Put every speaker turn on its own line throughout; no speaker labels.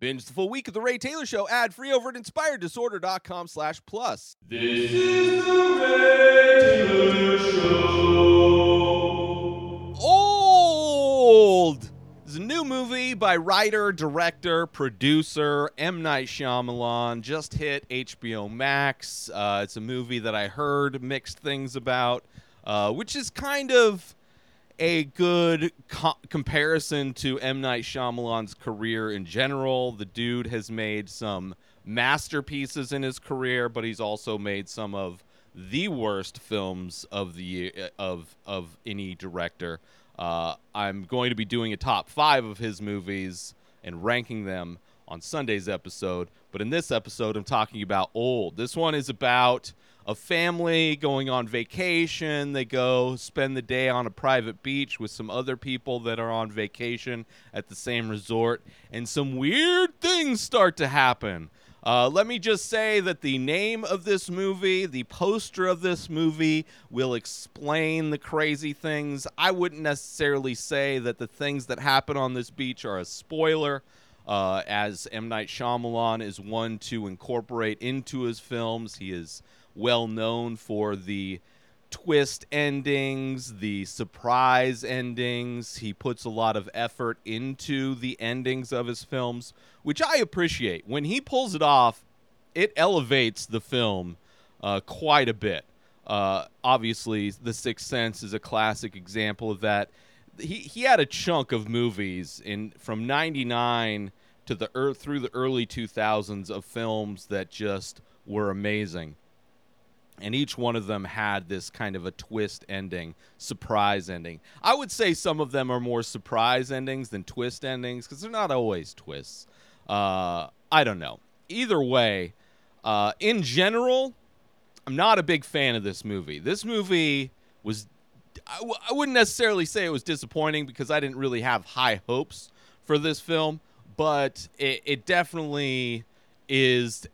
Binge the full week of The Ray Taylor Show ad free over at inspireddisorder.com slash plus.
This is the Ray Taylor Show.
Old! This is a new movie by writer, director, producer M. Night Shyamalan. Just hit HBO Max. Uh, it's a movie that I heard mixed things about, uh, which is kind of a good co- comparison to M. Night Shyamalan's career in general. The dude has made some masterpieces in his career, but he's also made some of the worst films of the year, of of any director. Uh, I'm going to be doing a top five of his movies and ranking them on Sunday's episode. But in this episode, I'm talking about Old. This one is about a family going on vacation. They go spend the day on a private beach with some other people that are on vacation at the same resort, and some weird things start to happen. Uh, let me just say that the name of this movie, the poster of this movie, will explain the crazy things. I wouldn't necessarily say that the things that happen on this beach are a spoiler, uh, as M. Night Shyamalan is one to incorporate into his films. He is well known for the twist endings, the surprise endings. He puts a lot of effort into the endings of his films, which I appreciate. When he pulls it off, it elevates the film uh, quite a bit. Uh, obviously, The Sixth Sense is a classic example of that. He he had a chunk of movies in from '99 to the er, through the early 2000s of films that just were amazing and each one of them had this kind of a twist ending, surprise ending. I would say some of them are more surprise endings than twist endings because they're not always twists. Uh, I don't know. Either way, uh, in general, I'm not a big fan of this movie. This movie was, I w- I wouldn't necessarily say it was disappointing because I didn't really have high hopes for this film, but it, it definitely is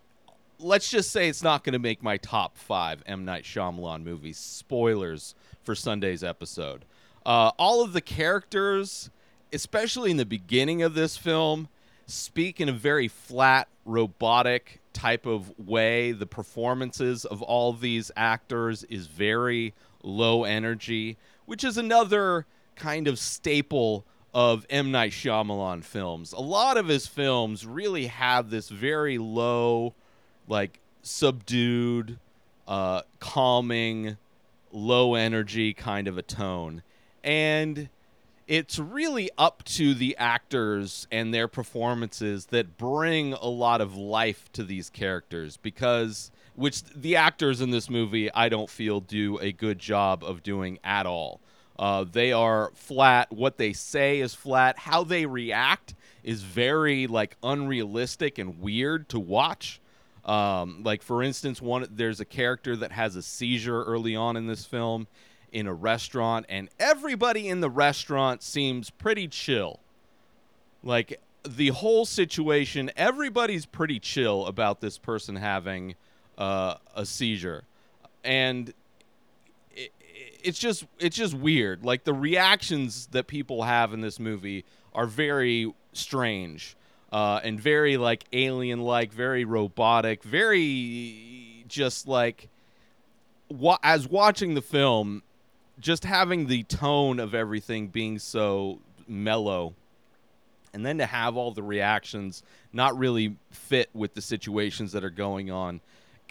let's just say it's not going to make my top five M. Night Shyamalan movies. Spoilers for Sunday's episode. Uh, all of the characters, especially in the beginning of this film, speak in a very flat, robotic type of way. The performances of all of these actors is very low energy, which is another kind of staple of M. Night Shyamalan films. A lot of his films really have this very low, like subdued, uh, calming, low energy kind of a tone. And it's really up to the actors and their performances that bring a lot of life to these characters because which the actors in this movie I don't feel do a good job of doing at all. Uh, they are flat. What they say is flat. How they react is very like unrealistic and weird to watch. Um, like for instance, one there's a character that has a seizure early on in this film in a restaurant, and everybody in the restaurant seems pretty chill. Like the whole situation, everybody's pretty chill about this person having uh, a seizure, and it, it's just it's just weird. Like the reactions that people have in this movie are very strange uh, and very like alien like, very robotic, very just like wa- as watching the film, just having the tone of everything being so mellow. And then to have all the reactions not really fit with the situations that are going on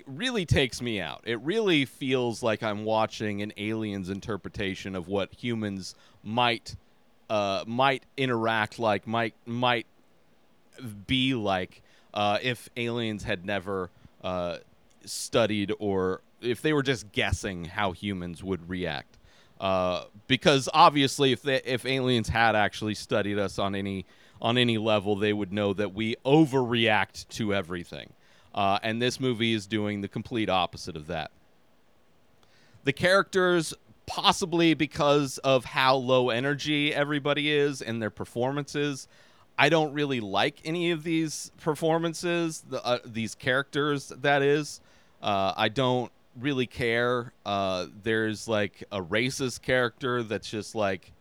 really takes me out. It really feels like I'm watching an alien's interpretation of what humans might uh, might interact like, might might be like uh, if aliens had never uh, studied or if they were just guessing how humans would react. Uh, because obviously, if they, if aliens had actually studied us on any on any level, they would know that we overreact to everything. Uh, and this movie is doing the complete opposite of that. The characters, possibly because of how low energy everybody is and their performances, I don't really like any of these performances, the, uh, these characters. That is, uh, I don't really care. Uh, there's like a racist character that's just like,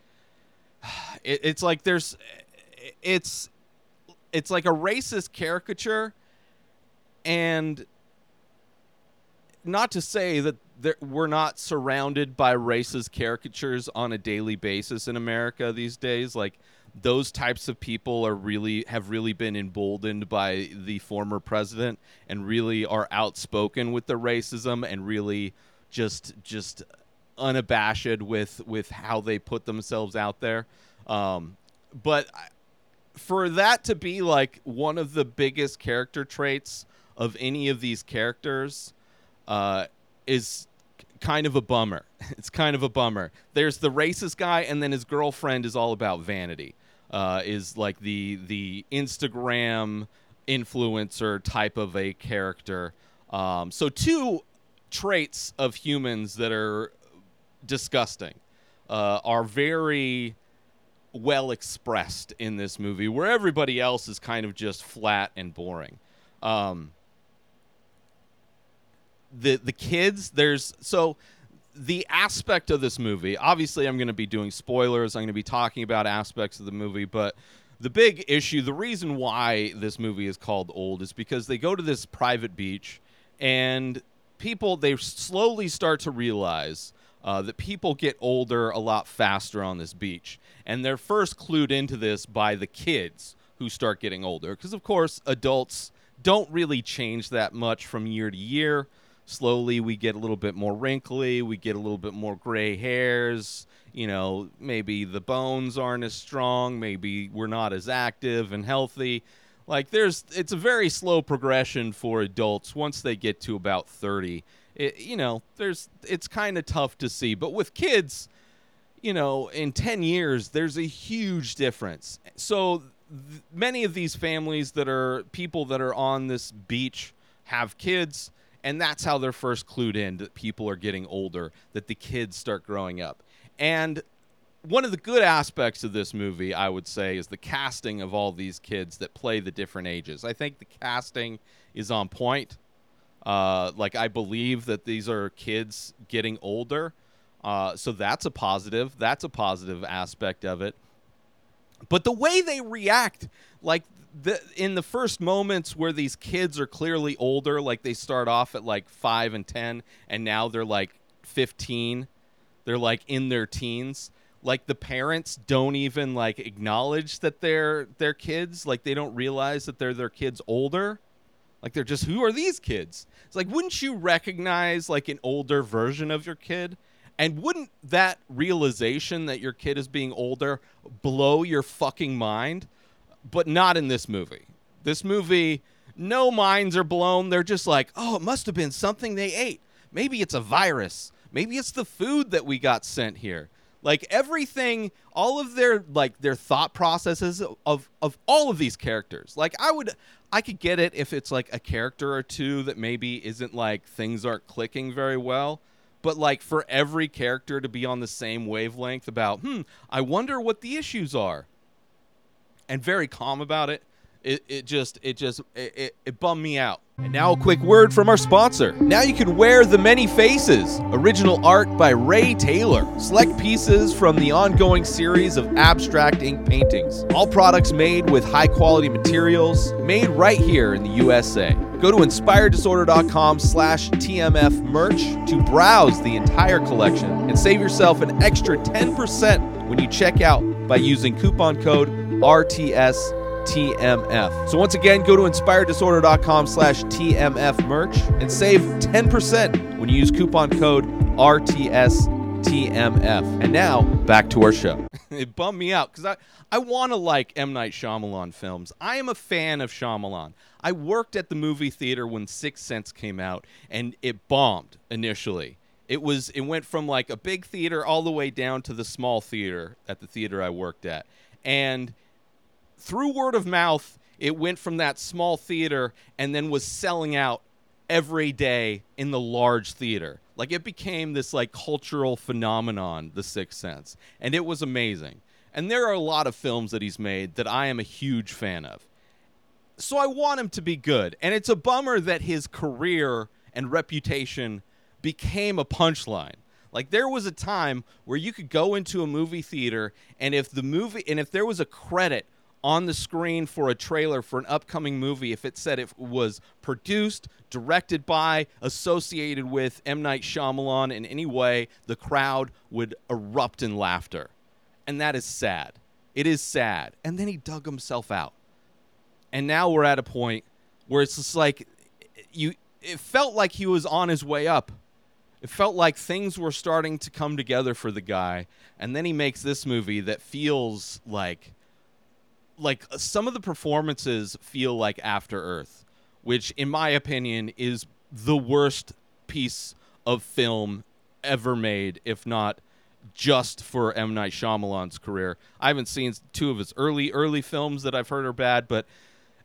it, it's like there's, it's it's like a racist caricature and not to say that there, we're not surrounded by racist caricatures on a daily basis in America these days. Like those types of people are really have really been emboldened by the former president and really are outspoken with the racism and really just just unabashed with with how they put themselves out there. Um, but for that to be like one of the biggest character traits of any of these characters uh, is kind of a bummer. It's kind of a bummer. There's the racist guy, and then his girlfriend is all about vanity. Uh, is like the the Instagram influencer type of a character. Um, so two traits of humans that are disgusting uh, are very well expressed in this movie, where everybody else is kind of just flat and boring. Um, the the kids there's so the aspect of this movie obviously i'm going to be doing spoilers i'm going to be talking about aspects of the movie but the big issue the reason why this movie is called old is because they go to this private beach and people they slowly start to realize uh, that people get older a lot faster on this beach. And they're first clued into this by the kids who start getting older because of course adults don't really change that much from year to year slowly we get a little bit more wrinkly, we get a little bit more gray hairs, you know, maybe the bones aren't as strong, maybe we're not as active and healthy. Like there's it's a very slow progression for adults once they get to about 30. It, you know, there's it's kind of tough to see, but with kids, you know, in 10 years there's a huge difference. So th- many of these families that are people that are on this beach have kids and that's how they're first clued in that people are getting older, that the kids start growing up. And one of the good aspects of this movie, I would say, is the casting of all these kids that play the different ages. I think the casting is on point. Uh, like I believe that these are kids getting older, uh, so that's a positive. That's a positive aspect of it. But the way they react, like the in the first moments where these kids are clearly older, like they start off at like five and ten, and now they're like fifteen, they're like in their teens. Like the parents don't even like acknowledge that they're their kids. Like they don't realize that they're their kids older. Like they're just who are these kids? It's like wouldn't you recognize like an older version of your kid? And wouldn't that realization that your kid is being older blow your fucking mind? But not in this movie. This movie, no minds are blown. They're just like, oh, it must have been something they ate. Maybe it's a virus. Maybe it's the food that we got sent here. Like everything, all of their like their thought processes of of all of these characters. Like I would, I could get it if it's like a character or two that maybe isn't like things aren't clicking very well but like for every character to be on the same wavelength about hmm i wonder what the issues are and very calm about it. It, it just it just it, it, it bummed me out. And now a quick word from our sponsor. Now you can wear the many faces. Original art by Ray Taylor. Select pieces from the ongoing series of abstract ink paintings. All products made with high quality materials, made right here in the USA. Go to inspireddisorder.com slash TMF merch to browse the entire collection and save yourself an extra 10% when you check out by using coupon code RTSTMF. So once again, go to inspireddisorder.com slash TMF merch and save 10% when you use coupon code RTSTMF. And now, back to our show. it bummed me out because I, I want to like M. Night Shyamalan films. I am a fan of Shyamalan. I worked at the movie theater when Sixth Sense came out, and it bombed initially. It was it went from like a big theater all the way down to the small theater at the theater I worked at. And through word of mouth, it went from that small theater and then was selling out every day in the large theater. Like it became this like cultural phenomenon, The Sixth Sense, and it was amazing. And there are a lot of films that he's made that I am a huge fan of. So I want him to be good, and it's a bummer that his career and reputation became a punchline. Like there was a time where you could go into a movie theater and if the movie and if there was a credit on the screen for a trailer for an upcoming movie if it said it was produced, directed by, associated with M. Night Shyamalan in any way, the crowd would erupt in laughter. And that is sad. It is sad. And then he dug himself out. And now we're at a point where it's just like you it felt like he was on his way up. It felt like things were starting to come together for the guy, and then he makes this movie that feels like like uh, some of the performances feel like After Earth, which in my opinion is the worst piece of film ever made, if not just for M Night Shyamalan's career. I haven't seen two of his early early films that I've heard are bad, but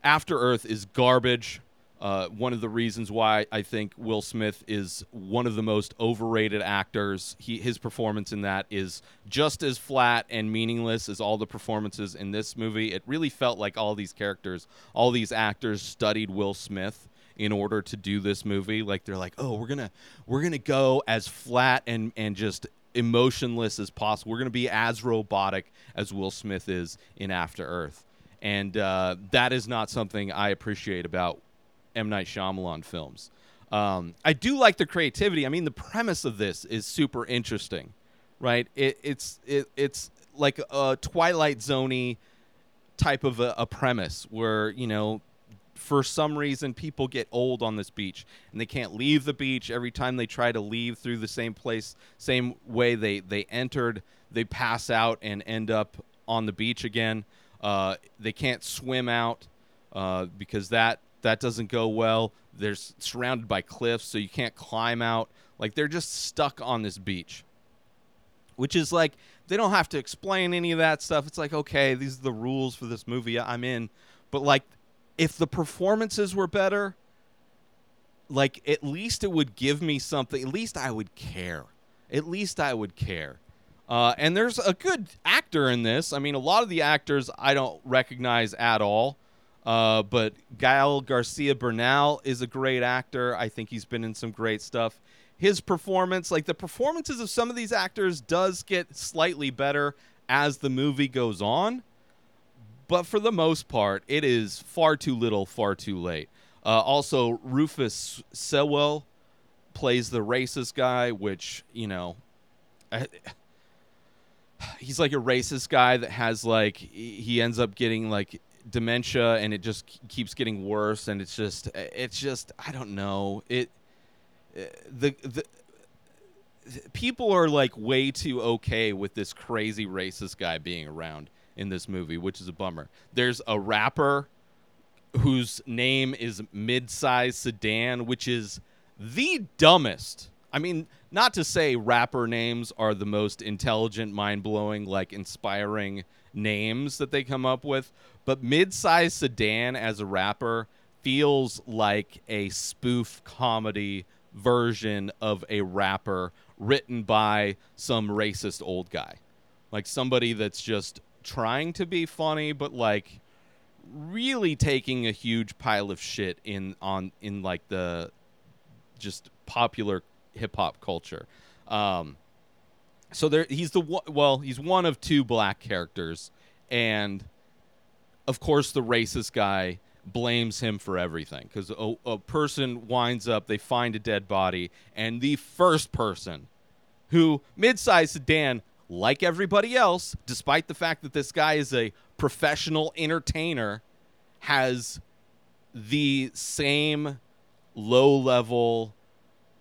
After Earth is garbage. Uh, one of the reasons why I think Will Smith is one of the most overrated actors. He, his performance in that is just as flat and meaningless as all the performances in this movie. It really felt like all these characters, all these actors studied Will Smith in order to do this movie. Like they're like, oh, we're gonna we're gonna go as flat and and just emotionless as possible. We're gonna be as robotic as Will Smith is in After Earth. And uh, that is not something I appreciate about M Night Shyamalan films. Um, I do like the creativity. I mean, the premise of this is super interesting, right? It, it's it, it's like a Twilight Zoney type of a, a premise where you know for some reason people get old on this beach and they can't leave the beach every time they try to leave through the same place same way they they entered they pass out and end up on the beach again uh, they can't swim out uh, because that that doesn't go well they're surrounded by cliffs so you can't climb out like they're just stuck on this beach which is like they don't have to explain any of that stuff. It's like, okay, these are the rules for this movie. I'm in. But like if the performances were better, like at least it would give me something. At least I would care. At least I would care. Uh, and there's a good actor in this. I mean, a lot of the actors I don't recognize at all. Uh, but Gael Garcia Bernal is a great actor. I think he's been in some great stuff. His performance, like the performances of some of these actors, does get slightly better as the movie goes on. But for the most part, it is far too little, far too late. Uh, also, Rufus Sewell plays the racist guy, which, you know, I, he's like a racist guy that has like he he ends up getting like dementia and it just keeps getting worse and it's just it's just I don't know it uh, the the people are like way too okay with this crazy racist guy being around in this movie, which is a bummer. There's a rapper whose name is Midsize Sedan, which is the dumbest. I mean, not to say rapper names are the most intelligent, mind blowing, like inspiring names that they come up with, but Midsize Sedan as a rapper feels like a spoof comedy version of a rapper written by some racist old guy. Like somebody that's just trying to be funny, but like really taking a huge pile of shit in on in like the just popular hip hop culture. Um, so there, he's the well, he's one of two black characters, and of course the racist guy blames him for everything because a, a person winds up, they find a dead body, and the first person who mid-sized sedan like everybody else despite the fact that this guy is a professional entertainer has the same low level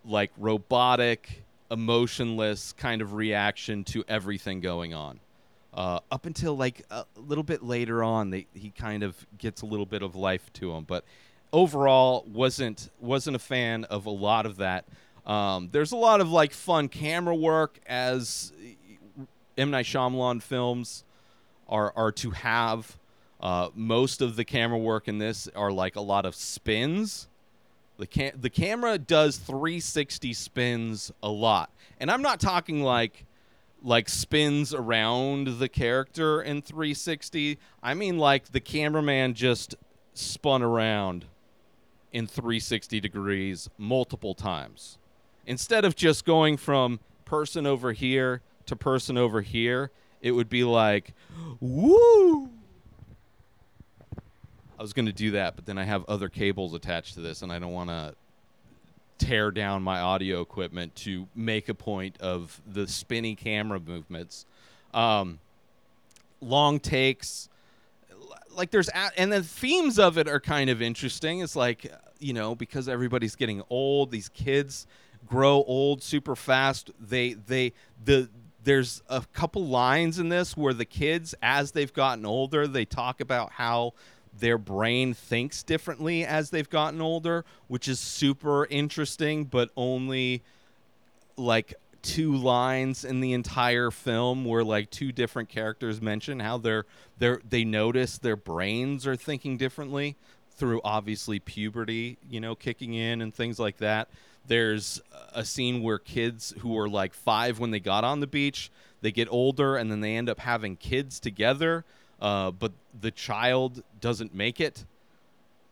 like robotic emotionless kind of reaction to everything going on uh, up until like a little bit later on they, he kind of gets a little bit of life to him but overall wasn't wasn't a fan of a lot of that um, there's a lot of like fun camera work as M Night Shyamalan films are are to have. Uh, most of the camera work in this are like a lot of spins. The cam- the camera does 360 spins a lot, and I'm not talking like like spins around the character in 360. I mean like the cameraman just spun around in 360 degrees multiple times. Instead of just going from person over here to person over here, it would be like, woo, I was going to do that, but then I have other cables attached to this, and I don't want to tear down my audio equipment to make a point of the spinny camera movements. Um, long takes, like there's a- and the themes of it are kind of interesting. It's like you know because everybody's getting old, these kids grow old super fast. They they the there's a couple lines in this where the kids as they've gotten older, they talk about how their brain thinks differently as they've gotten older, which is super interesting, but only like two lines in the entire film where like two different characters mention how they're they're they notice their brains are thinking differently through obviously puberty, you know, kicking in and things like that. There's a scene where kids who were like 5 when they got on the beach, they get older and then they end up having kids together, uh, but the child doesn't make it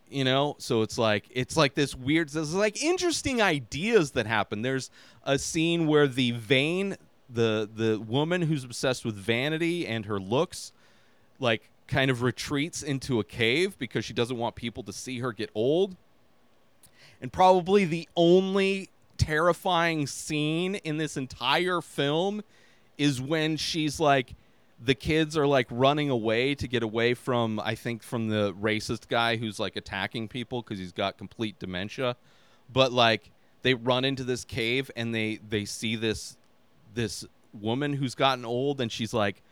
you know? So it's like it's like this weird there's like interesting ideas that happen. There's a scene where the vain the the woman who's obsessed with vanity and her looks like kind of retreats into a cave because she doesn't want people to see her get old. And probably the only terrifying scene in this entire film is when she's like the kids are like running away to get away from I think from the racist guy who's like attacking people cuz he's got complete dementia. But like they run into this cave and they they see this this woman who's gotten old and she's like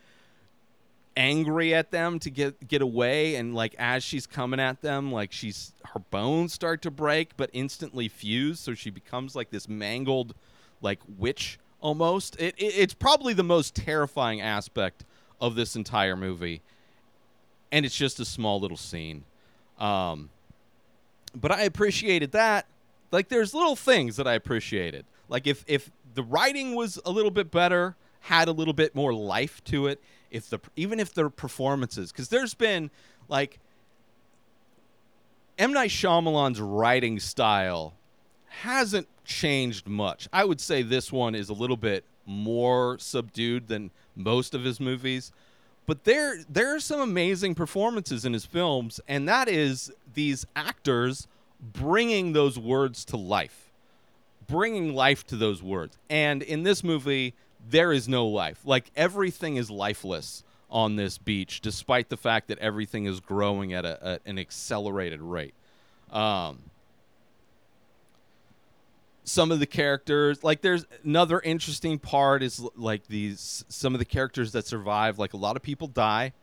angry at them to get get away. And like as she's coming at them like she's her bones start to break but instantly fuse so she becomes like this mangled like witch almost. It, it it's probably the most terrifying aspect of this entire movie and it's just a small little scene. Um but i appreciated that. Like there's little things that i appreciated. Like if if the writing was a little bit better had a little bit more life to it if the even if the performances because there's been like M. Night Shyamalan's writing style hasn't changed much. I would say this one is a little bit more subdued than most of his movies, but there there are some amazing performances in his films, and that is these actors bringing those words to life, bringing life to those words. And in this movie, there is no life. Like everything is lifeless on this beach, despite the fact that everything is growing at, a, at an accelerated rate. Um, some of the characters, like there's another interesting part is like these some of the characters that survive. Like a lot of people die.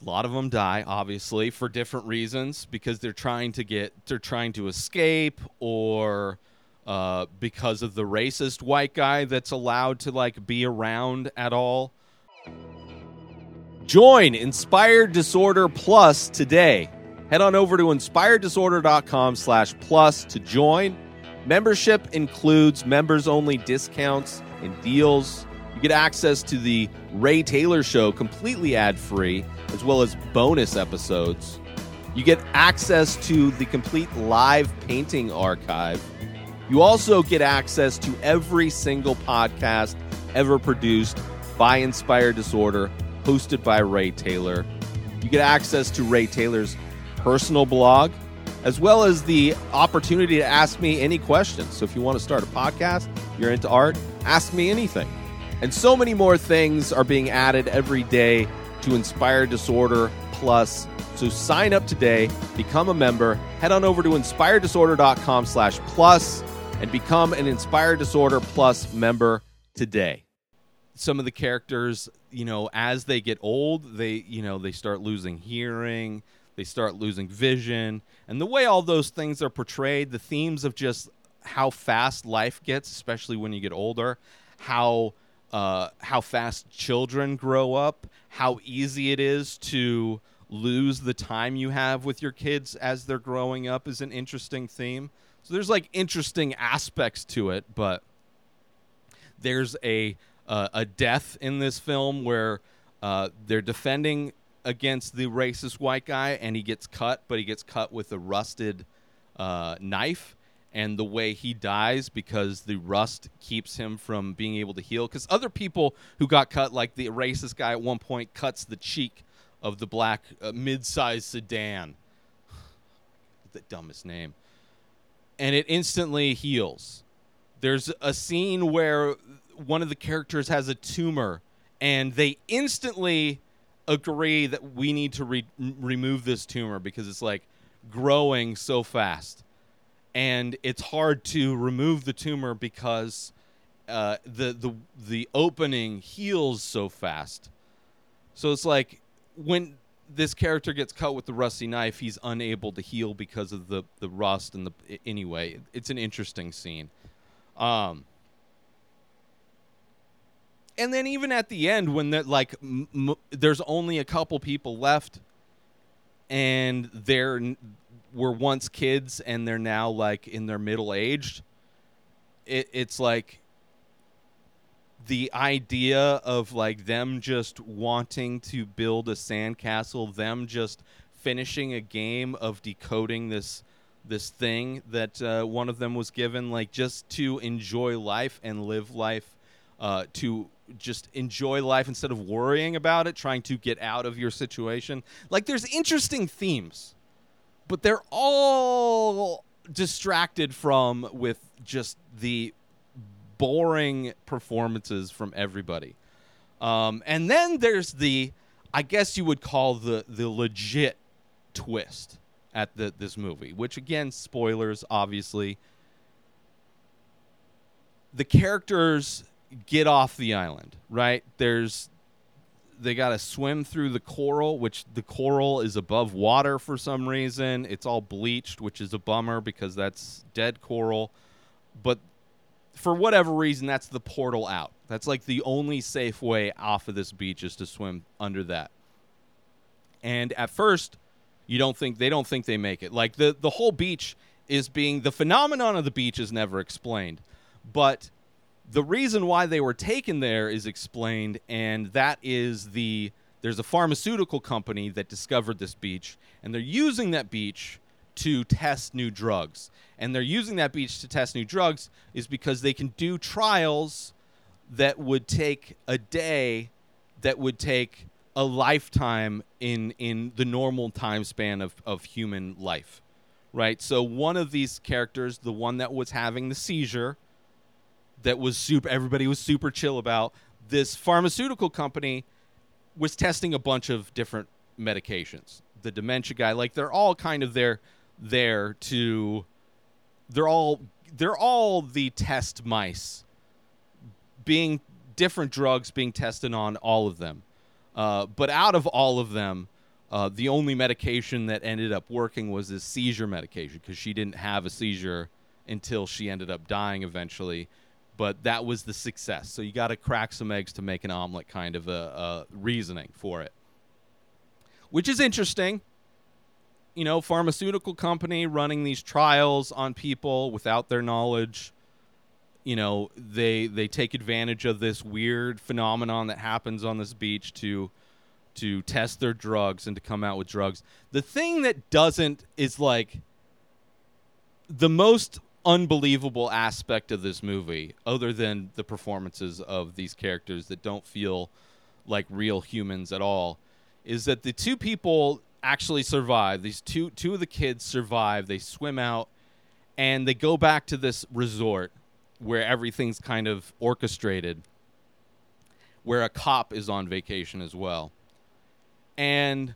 A lot of them die, obviously, for different reasons because they're trying to get they're trying to escape or uh, because of the racist white guy that's allowed to like be around at all. Join Inspired Disorder Plus today. Head on over to inspireddisorder.com slash plus to join. Membership includes members only discounts and deals. You get access to the Ray Taylor Show completely ad free, as well as bonus episodes. You get access to the complete live painting archive. You also get access to every single podcast ever produced by Inspired Disorder, hosted by Ray Taylor. You get access to Ray Taylor's personal blog, as well as the opportunity to ask me any questions. So if you want to start a podcast, you're into art, ask me anything. And so many more things are being added every day to Inspire Disorder Plus. So sign up today, become a member, head on over to inspireddisorder.com slash plus and become an Inspire Disorder Plus member today. Some of the characters, you know, as they get old, they, you know, they start losing hearing, they start losing vision. And the way all those things are portrayed, the themes of just how fast life gets, especially when you get older, how uh, how fast children grow up, how easy it is to lose the time you have with your kids as they're growing up is an interesting theme. So there's like interesting aspects to it, but there's a uh, a death in this film where uh, they're defending against the racist white guy, and he gets cut, but he gets cut with a rusted uh, knife. And the way he dies because the rust keeps him from being able to heal. Because other people who got cut, like the racist guy at one point, cuts the cheek of the black uh, mid-sized sedan. the dumbest name. And it instantly heals. There's a scene where one of the characters has a tumor and they instantly agree that we need to re- remove this tumor because it's like growing so fast and it's hard to remove the tumor because uh, the the the opening heals so fast. So it's like when this character gets cut with the rusty knife, he's unable to heal because of the the rust and the anyway. It's an interesting scene. Um, and then even at the end when that like m- m- there's only a couple people left and they're n- were once kids and they're now like in their middle aged it, it's like the idea of like them just wanting to build a sandcastle them just finishing a game of decoding this this thing that uh, one of them was given like just to enjoy life and live life uh, to just enjoy life instead of worrying about it trying to get out of your situation like there's interesting themes but they're all distracted from with just the boring performances from everybody. Um, and then there's the, I guess you would call the the legit twist at the this movie, which again, spoilers, obviously. The characters get off the island, right? There's they got to swim through the coral, which the coral is above water for some reason. It's all bleached, which is a bummer because that's dead coral. But for whatever reason, that's the portal out. That's like the only safe way off of this beach is to swim under that. And at first, you don't think they don't think they make it. Like the the whole beach is being the phenomenon of the beach is never explained. But the reason why they were taken there is explained, and that is the there's a pharmaceutical company that discovered this beach, and they're using that beach to test new drugs. And they're using that beach to test new drugs is because they can do trials that would take a day, that would take a lifetime in in the normal time span of, of human life. Right? So one of these characters, the one that was having the seizure, that was super everybody was super chill about this pharmaceutical company was testing a bunch of different medications. The dementia guy like they're all kind of there there to they're all they're all the test mice. Being different drugs being tested on all of them. Uh, but out of all of them uh, the only medication that ended up working was this seizure medication because she didn't have a seizure until she ended up dying eventually but that was the success. So you got to crack some eggs to make an omelet, kind of a, a, reasoning for it, which is interesting. You know, pharmaceutical company running these trials on people without their knowledge. You know, they they take advantage of this weird phenomenon that happens on this beach to to test their drugs and to come out with drugs. The thing that doesn't is like the most unbelievable aspect of this movie, other than the performances of these characters that don't feel like real humans at all, is that the two people actually survive. These two two of the kids survive. They swim out and they go back to this resort where everything's kind of orchestrated where a cop is on vacation as well. And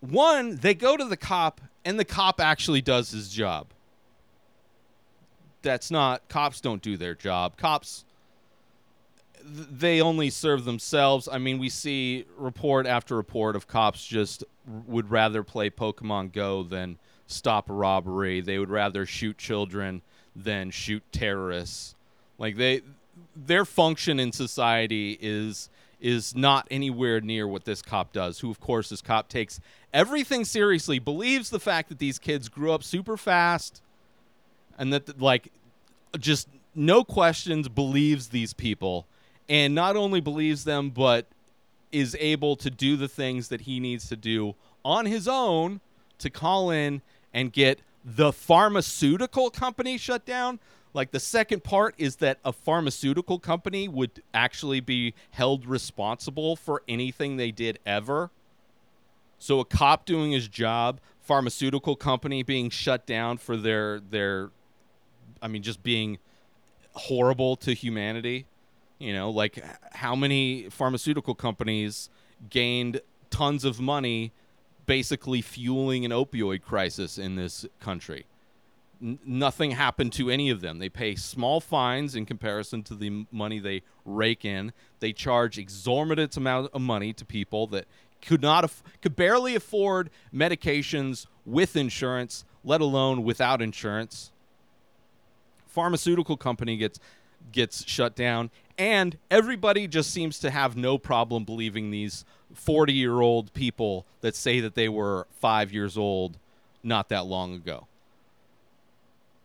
one, they go to the cop and the cop actually does his job that's not cops don't do their job. Cops they only serve themselves. I mean, we see report after report of cops just would rather play Pokemon Go than stop a robbery. They would rather shoot children than shoot terrorists. Like they their function in society is is not anywhere near what this cop does. Who of course this cop takes everything seriously, believes the fact that these kids grew up super fast and that like just no questions believes these people. And not only believes them but is able to do the things that he needs to do on his own to call in and get the pharmaceutical company shut down. Like the second part is that a pharmaceutical company would actually be held responsible for anything they did ever. So a cop doing his job, pharmaceutical company being shut down for their their I mean just being horrible to humanity. You know, like how many pharmaceutical companies gained tons of money basically fueling an opioid crisis in this country. N- nothing happened to any of them. They pay small fines in comparison to the money they rake in. They charge exorbitant amount of money to people that could not aff- could barely afford medications with insurance, let alone without insurance. Pharmaceutical company gets gets shut down. And everybody just seems to have no problem believing these 40 year old people that say that they were five years old not that long ago.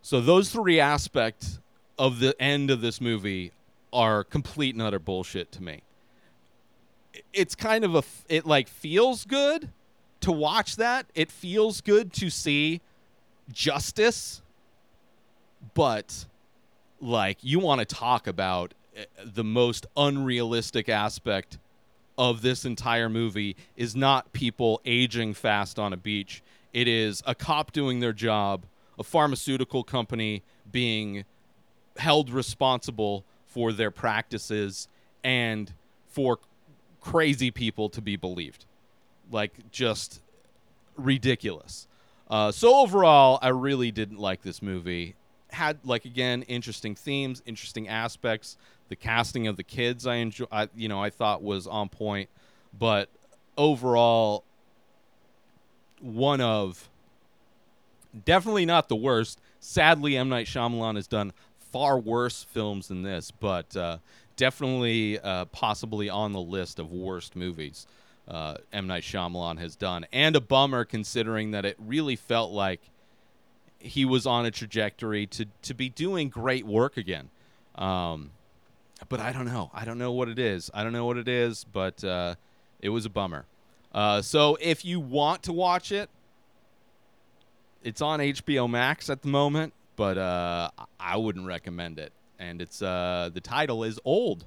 So those three aspects of the end of this movie are complete and utter bullshit to me. It's kind of a it like feels good to watch that. It feels good to see justice but like you want to talk about uh, the most unrealistic aspect of this entire movie is not people aging fast on a beach. It is a cop doing their job a pharmaceutical company being held responsible for their practices and for crazy people to be believed. Like just ridiculous. Uh, so overall i really didn't like this movie had like again interesting themes interesting aspects. The casting of the kids i enjoy I, you know i thought was on point. But overall one of definitely not the worst. Sadly m. Night Shyamalan has done far worse films than this but uh, definitely uh, possibly on the list of worst movies uh, m. Night Shyamalan has done. And a bummer considering that it really felt like he was on a trajectory to to be doing great work again. Um, but I don't know. I don't know what it is. I don't know what it is, but uh, it was a bummer. Uh, so if you want to watch it, it's on HBO Max at the moment, but uh, I wouldn't recommend it. And it's uh, the title is Old.